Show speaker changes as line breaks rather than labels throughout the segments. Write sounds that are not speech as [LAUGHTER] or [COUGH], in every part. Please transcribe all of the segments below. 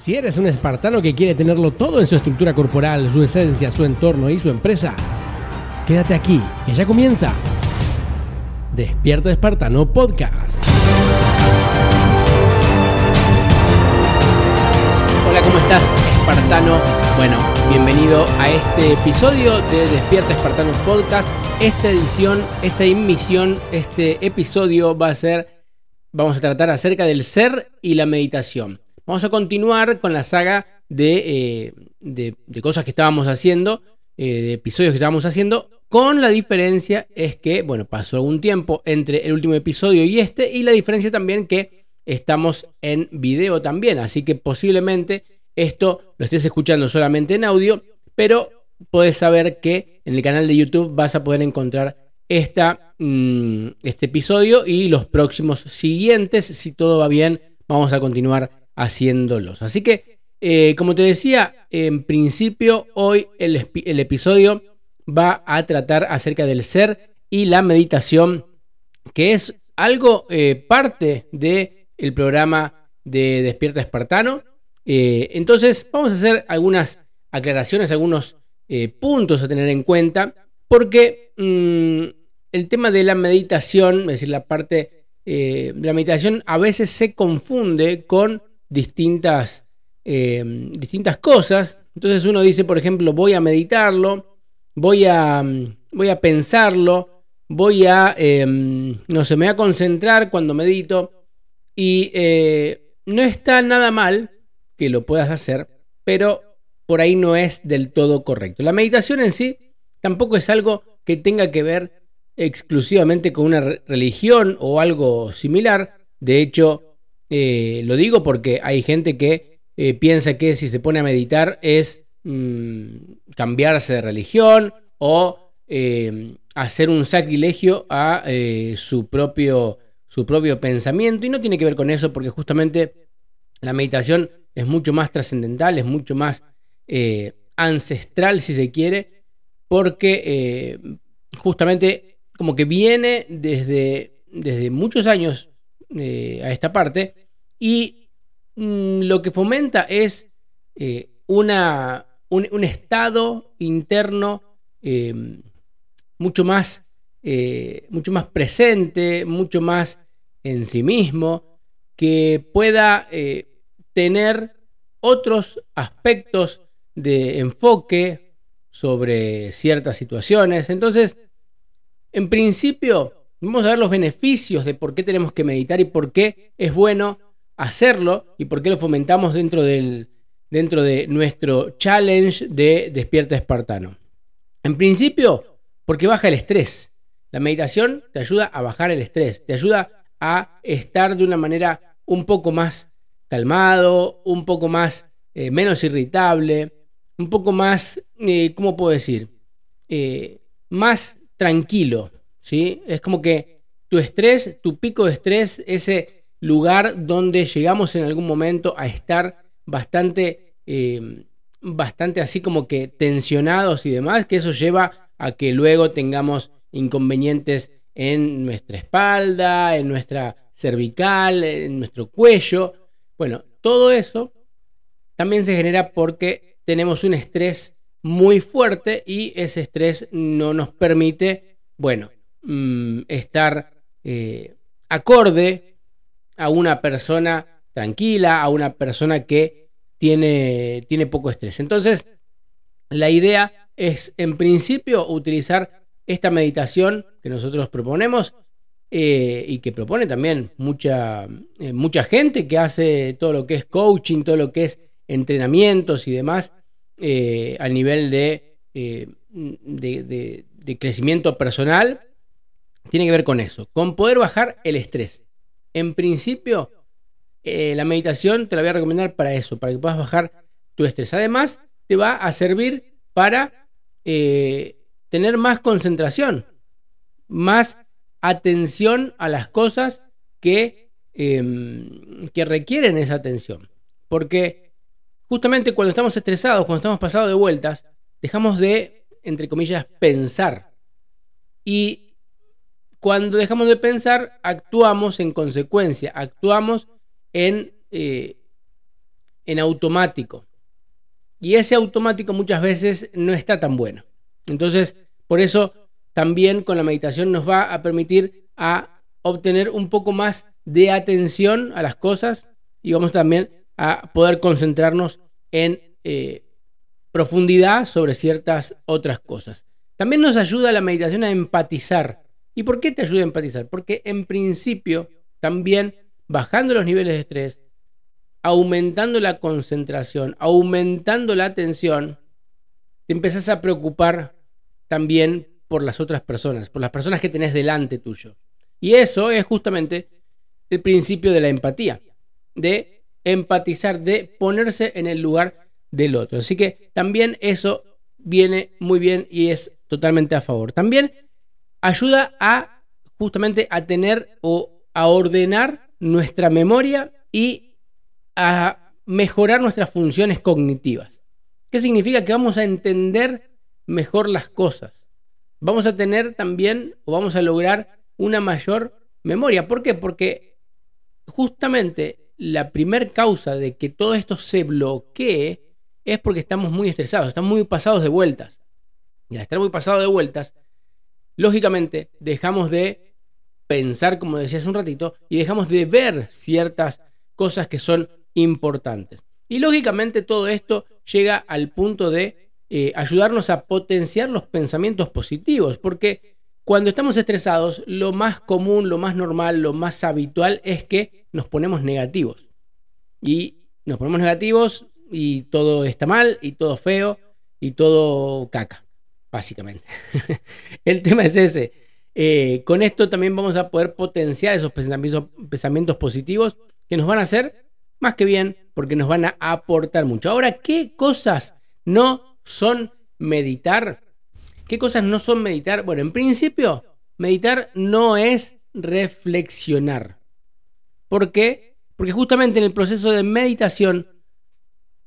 Si eres un espartano que quiere tenerlo todo en su estructura corporal, su esencia, su entorno y su empresa, quédate aquí, que ya comienza. Despierta Espartano Podcast. Hola, ¿cómo estás, Espartano? Bueno, bienvenido a este episodio de Despierta Espartano Podcast. Esta edición, esta emisión, este episodio va a ser, vamos a tratar acerca del ser y la meditación. Vamos a continuar con la saga de, eh, cosas que estábamos haciendo, eh, de episodios que estábamos haciendo, con la diferencia es que, bueno, pasó algún tiempo entre el último episodio y este, y la diferencia también que estamos en video también, así que posiblemente esto lo estés escuchando solamente en audio, pero puedes saber que en el canal de YouTube vas a poder encontrar esta, mm, este episodio y los próximos siguientes, si todo va bien, vamos a continuar haciéndolos. Así que, eh, como te decía, en principio hoy el, episodio va a tratar acerca del ser y la meditación, que es algo eh, parte del el programa de Despierta Espartano. Eh, entonces, vamos a hacer algunas aclaraciones, algunos puntos a tener en cuenta, porque mm, el tema de la meditación, es decir, la parte de la meditación a veces se confunde con distintas, eh, distintas cosas. Entonces uno dice, por ejemplo, voy a meditarlo, voy a, voy a pensarlo, voy a, em, no sé, me voy a concentrar cuando medito. Y eh, no está nada mal que lo puedas hacer, pero por ahí no es del todo correcto. La meditación en sí tampoco es algo que tenga que ver exclusivamente con una religión o algo similar. De hecho, eh, lo digo porque hay gente que eh, piensa que si se pone a meditar es mm, cambiarse de religión o eh, hacer un sacrilegio a su, propio, su propio pensamiento. Y no tiene que ver con eso porque justamente la meditación es mucho más trascendental, es mucho más ancestral si se quiere, porque justamente como que viene desde, desde muchos años a esta parte y mm, lo que fomenta es eh, una, un, estado interno em, mucho, más, eh, mucho más presente, mucho más en sí mismo, que pueda eh, tener otros aspectos de enfoque sobre ciertas situaciones. Entonces, en principio, vamos a ver los beneficios de por qué tenemos que meditar y por qué es bueno hacerlo y por qué lo fomentamos dentro, del, dentro de nuestro challenge de Despierta Espartano. En principio, porque baja el estrés. La meditación te ayuda a bajar el estrés, te ayuda a estar de una manera un poco más calmado, un poco más eh, menos irritable, un poco más, eh, ¿cómo puedo decir? Eh, más tranquilo, ¿sí? Es como que tu estrés, tu pico de estrés, ese lugar donde llegamos en algún momento a estar bastante, eh, bastante así como que tensionados y demás, que eso lleva a que luego tengamos inconvenientes en nuestra espalda, en nuestra cervical, en nuestro cuello. Bueno, todo eso también se genera porque tenemos un estrés muy fuerte y ese estrés no nos permite, bueno, mm, estar eh, acorde a una persona tranquila, a una persona que tiene, tiene poco estrés. Entonces, la idea es, en principio, utilizar esta meditación que nosotros proponemos eh, y que propone también mucha, eh, mucha gente que hace todo lo que es coaching, todo lo que es entrenamientos y demás eh, a nivel de, de, de crecimiento personal, tiene que ver con eso, con poder bajar el estrés. En principio, eh, la meditación te la voy a recomendar para eso, para que puedas bajar tu estrés. Además, te va a servir para eh, tener más concentración, más atención a las cosas que, em, que requieren esa atención. Porque justamente cuando estamos estresados, cuando estamos pasados de vueltas, dejamos de, entre comillas, pensar. Y cuando dejamos de pensar, actuamos en consecuencia, actuamos en, eh, en automático. Y ese automático muchas veces no está tan bueno. Entonces, por eso también con la meditación nos va a permitir a obtener un poco más de atención a las cosas y vamos también a poder concentrarnos en eh, profundidad sobre ciertas otras cosas. También nos ayuda la meditación a empatizar. ¿Y por qué te ayuda a empatizar? Porque en principio también bajando los niveles de estrés, aumentando la concentración, aumentando la atención, te empezás a preocupar también por las otras personas, por las personas que tenés delante tuyo. Y eso es justamente el principio de la empatía, de empatizar, de ponerse en el lugar del otro. Así que también eso viene muy bien y es totalmente a favor. También ayuda a justamente a tener o a ordenar nuestra memoria y a mejorar nuestras funciones cognitivas. ¿Qué significa? Que vamos a entender mejor las cosas. Vamos a tener también o vamos a lograr una mayor memoria. ¿Por qué? Porque justamente la primer causa de que todo esto se bloquee es porque estamos muy estresados, estamos muy pasados de vueltas. Y al estar muy pasados de vueltas, lógicamente dejamos de pensar, como decía hace un ratito, y dejamos de ver ciertas cosas que son importantes. Y lógicamente todo esto llega al punto de eh, ayudarnos a potenciar los pensamientos positivos, porque cuando estamos estresados, lo más común, lo más normal, lo más habitual es que nos ponemos negativos. Y nos ponemos negativos y todo está mal y todo feo y todo caca, básicamente. [LAUGHS] El tema es ese. Eh, con esto también vamos a poder potenciar esos pensamientos, pensamientos positivos que nos van a hacer más que bien porque nos van a aportar mucho. Ahora, ¿qué cosas no son meditar? ¿Qué cosas no son meditar? Bueno, en principio, meditar no es reflexionar. ¿Por qué? Porque justamente en el proceso de meditación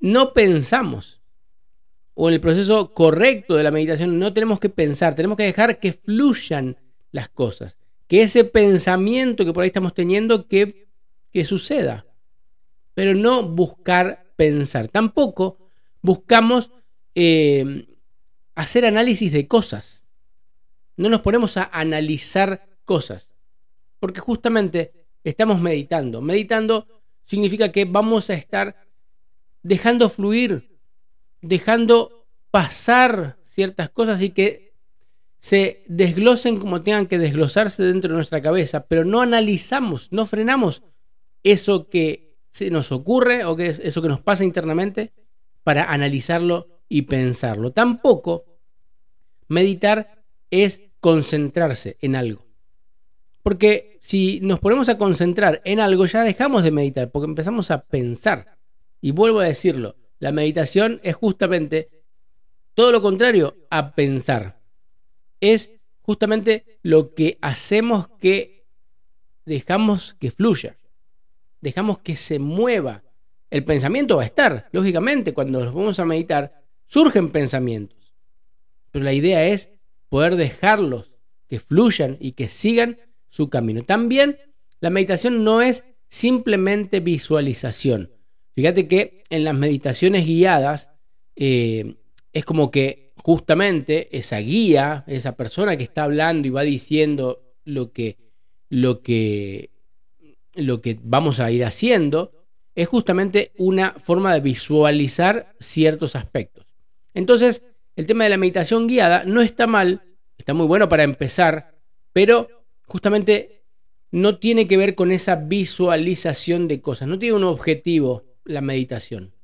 no pensamos. O en el proceso correcto de la meditación no tenemos que pensar, tenemos que dejar que fluyan las cosas. Que ese pensamiento que por ahí estamos teniendo, que, que suceda pero no buscar pensar. Tampoco buscamos eh, hacer análisis de cosas. No nos ponemos a analizar cosas, porque justamente estamos meditando. Meditando significa que vamos a estar dejando fluir, dejando pasar ciertas cosas y que se desglosen como tengan que desglosarse dentro de nuestra cabeza, pero no analizamos, no frenamos eso que se nos ocurre o que es eso que nos pasa internamente para analizarlo y pensarlo. Tampoco meditar es concentrarse en algo. Porque si nos ponemos a concentrar en algo, ya dejamos de meditar, porque empezamos a pensar. Y vuelvo a decirlo, la meditación es justamente todo lo contrario a pensar. Es justamente lo que hacemos que dejamos que fluya dejamos que se mueva. El pensamiento va a estar, lógicamente, cuando nos vamos a meditar, surgen pensamientos. Pero la idea es poder dejarlos que fluyan y que sigan su camino. También la meditación no es simplemente visualización. Fíjate que en las meditaciones guiadas eh, es como que justamente esa guía, esa persona que está hablando y va diciendo lo que, lo que lo que vamos a ir haciendo es justamente una forma de visualizar ciertos aspectos. Entonces, el tema de la meditación guiada no está mal, está muy bueno para empezar, pero justamente no tiene que ver con esa visualización de cosas, no tiene un objetivo la meditación.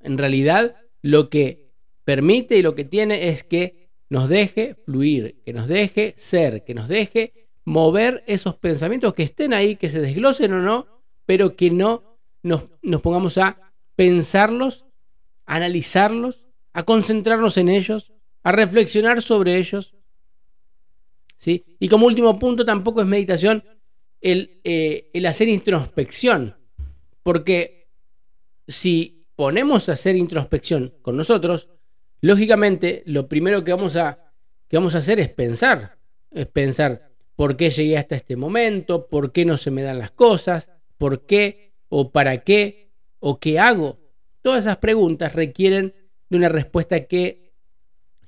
En realidad, lo que permite y lo que tiene es que nos deje fluir, que nos deje ser, que nos deje mover esos pensamientos que estén ahí, que se desglosen o no, pero que no nos, pongamos a pensarlos, a analizarlos, a concentrarnos en ellos, a reflexionar sobre ellos. ¿sí? Y como último punto, tampoco es meditación el, eh, el hacer introspección, porque si ponemos a hacer introspección con nosotros, lógicamente lo primero que vamos a, que vamos a hacer es pensar, es pensar por qué llegué hasta este momento, por qué no se me dan las cosas, por qué o para qué ¿O qué hago? Todas esas preguntas requieren de una respuesta que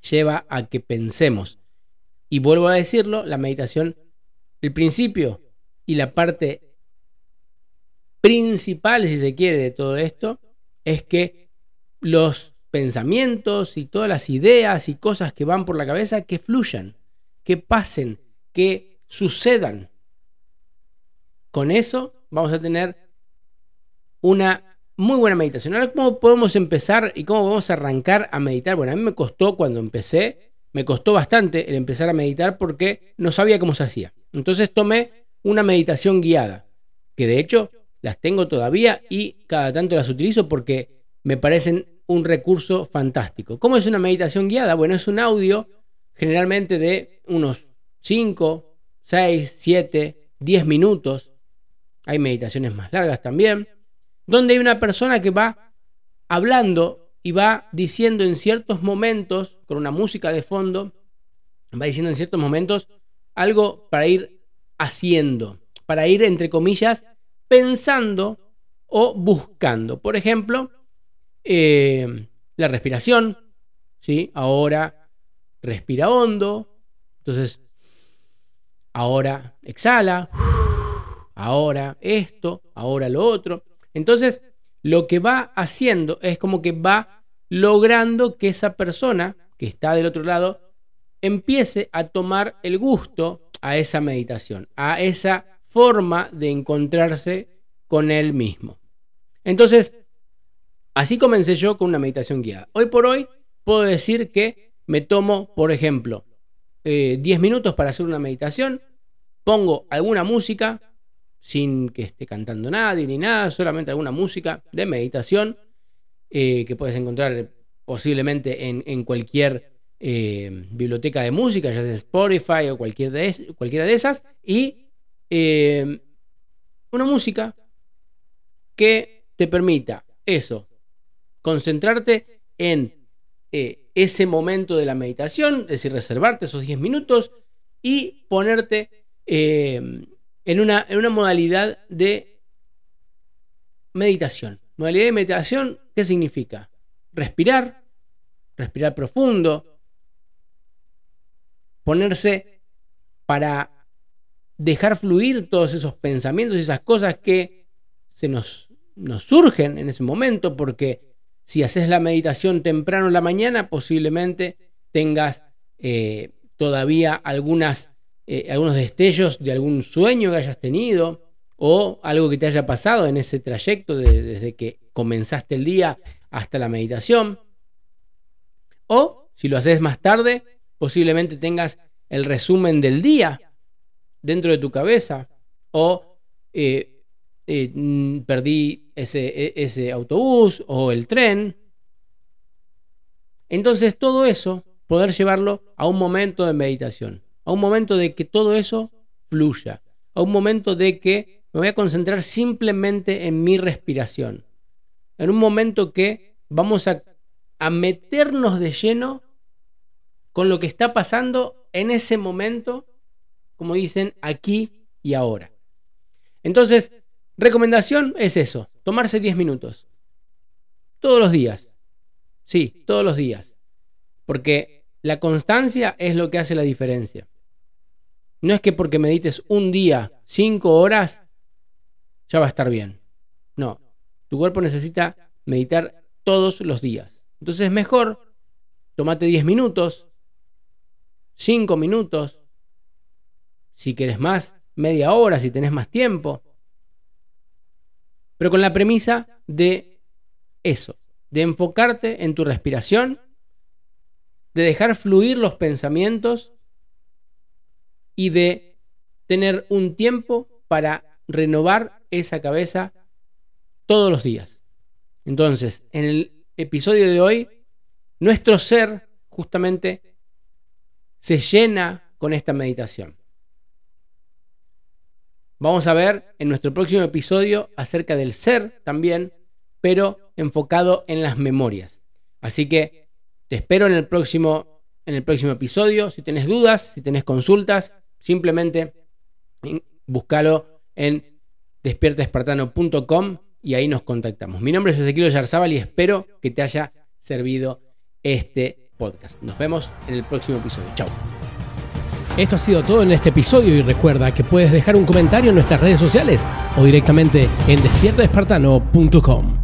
lleva a que pensemos. Y vuelvo a decirlo, la meditación, el principio y la parte principal, si se quiere, de todo esto, es que los pensamientos y todas las ideas y cosas que van por la cabeza, que fluyan, que pasen, que sucedan. Con eso vamos a tener una muy buena meditación. Ahora, ¿cómo podemos empezar y cómo vamos a arrancar a meditar? Bueno, a mí me costó cuando empecé, me costó bastante el empezar a meditar porque no sabía cómo se hacía. Entonces tomé una meditación guiada, que de hecho las tengo todavía y cada tanto las utilizo porque me parecen un recurso fantástico. ¿Cómo es una meditación guiada? Bueno, es un audio generalmente de unos 5, 6, 7, 10 minutos. Hay meditaciones más largas también, donde hay una persona que va hablando y va diciendo en ciertos momentos, con una música de fondo, va diciendo en ciertos momentos algo para ir haciendo, para ir, entre comillas, pensando o buscando. Por ejemplo, eh, la respiración, ¿sí? Ahora respira hondo, entonces ahora exhala, ahora esto, ahora lo otro. Entonces, lo que va haciendo es como que va logrando que esa persona que está del otro lado empiece a tomar el gusto a esa meditación, a esa forma de encontrarse con él mismo. Entonces, así comencé yo con una meditación guiada. Hoy por hoy puedo decir que me tomo, por ejemplo, 10 eh, minutos para hacer una meditación, pongo alguna música, sin que esté cantando nadie ni nada, solamente alguna música de meditación eh, que puedes encontrar posiblemente en, cualquier eh, biblioteca de música, ya sea Spotify o cualquier cualquiera de esas, y una música que te permita eso, concentrarte en eh, ese momento de la meditación, es decir, reservarte esos 10 minutos y ponerte eh, en, una, en una modalidad de meditación. Modalidad de meditación, ¿qué significa? Respirar, respirar profundo, ponerse para dejar fluir todos esos pensamientos y esas cosas que se nos nos surgen en ese momento, porque si haces la meditación temprano en la mañana, posiblemente tengas eh, todavía algunas, eh, algunos destellos de algún sueño que hayas tenido o algo que te haya pasado en ese trayecto desde que comenzaste el día hasta la meditación. O si lo haces más tarde, posiblemente tengas el resumen del día dentro de tu cabeza. O eh, eh, mm, perdí ese, e, ese autobús o el tren. Entonces todo eso, poder llevarlo a un momento de meditación, a un momento de que todo eso fluya, a un momento de que me voy a concentrar simplemente en mi respiración, en un momento que vamos a, a meternos de lleno con lo que está pasando en ese momento, como dicen, aquí y ahora. Entonces, Recomendación es eso, tomarse 10 minutos. Todos los días. Sí, todos los días. Porque la constancia es lo que hace la diferencia. No es que porque medites un día, 5 horas, ya va a estar bien. No, tu cuerpo necesita meditar todos los días. Entonces es mejor, tomate 10 minutos, 5 minutos, si quieres más, media hora, si tenés más tiempo pero con la premisa de eso, de enfocarte en tu respiración, de dejar fluir los pensamientos y de tener un tiempo para renovar esa cabeza todos los días. Entonces, en el episodio de hoy, nuestro ser justamente se llena con esta meditación. Vamos a ver en nuestro próximo episodio acerca del ser también, pero enfocado en las memorias. Así que te espero en el próximo, en el próximo episodio. Si tenés dudas, si tenés consultas, simplemente búscalo en despiertaespartano.com y ahí nos contactamos. Mi nombre es Ezequiel Yarzábal y espero que te haya servido este podcast. Nos vemos en el próximo episodio. Chao.
Esto ha sido todo en este episodio y recuerda que puedes dejar un comentario en nuestras redes sociales o directamente en despiertaespartano.com.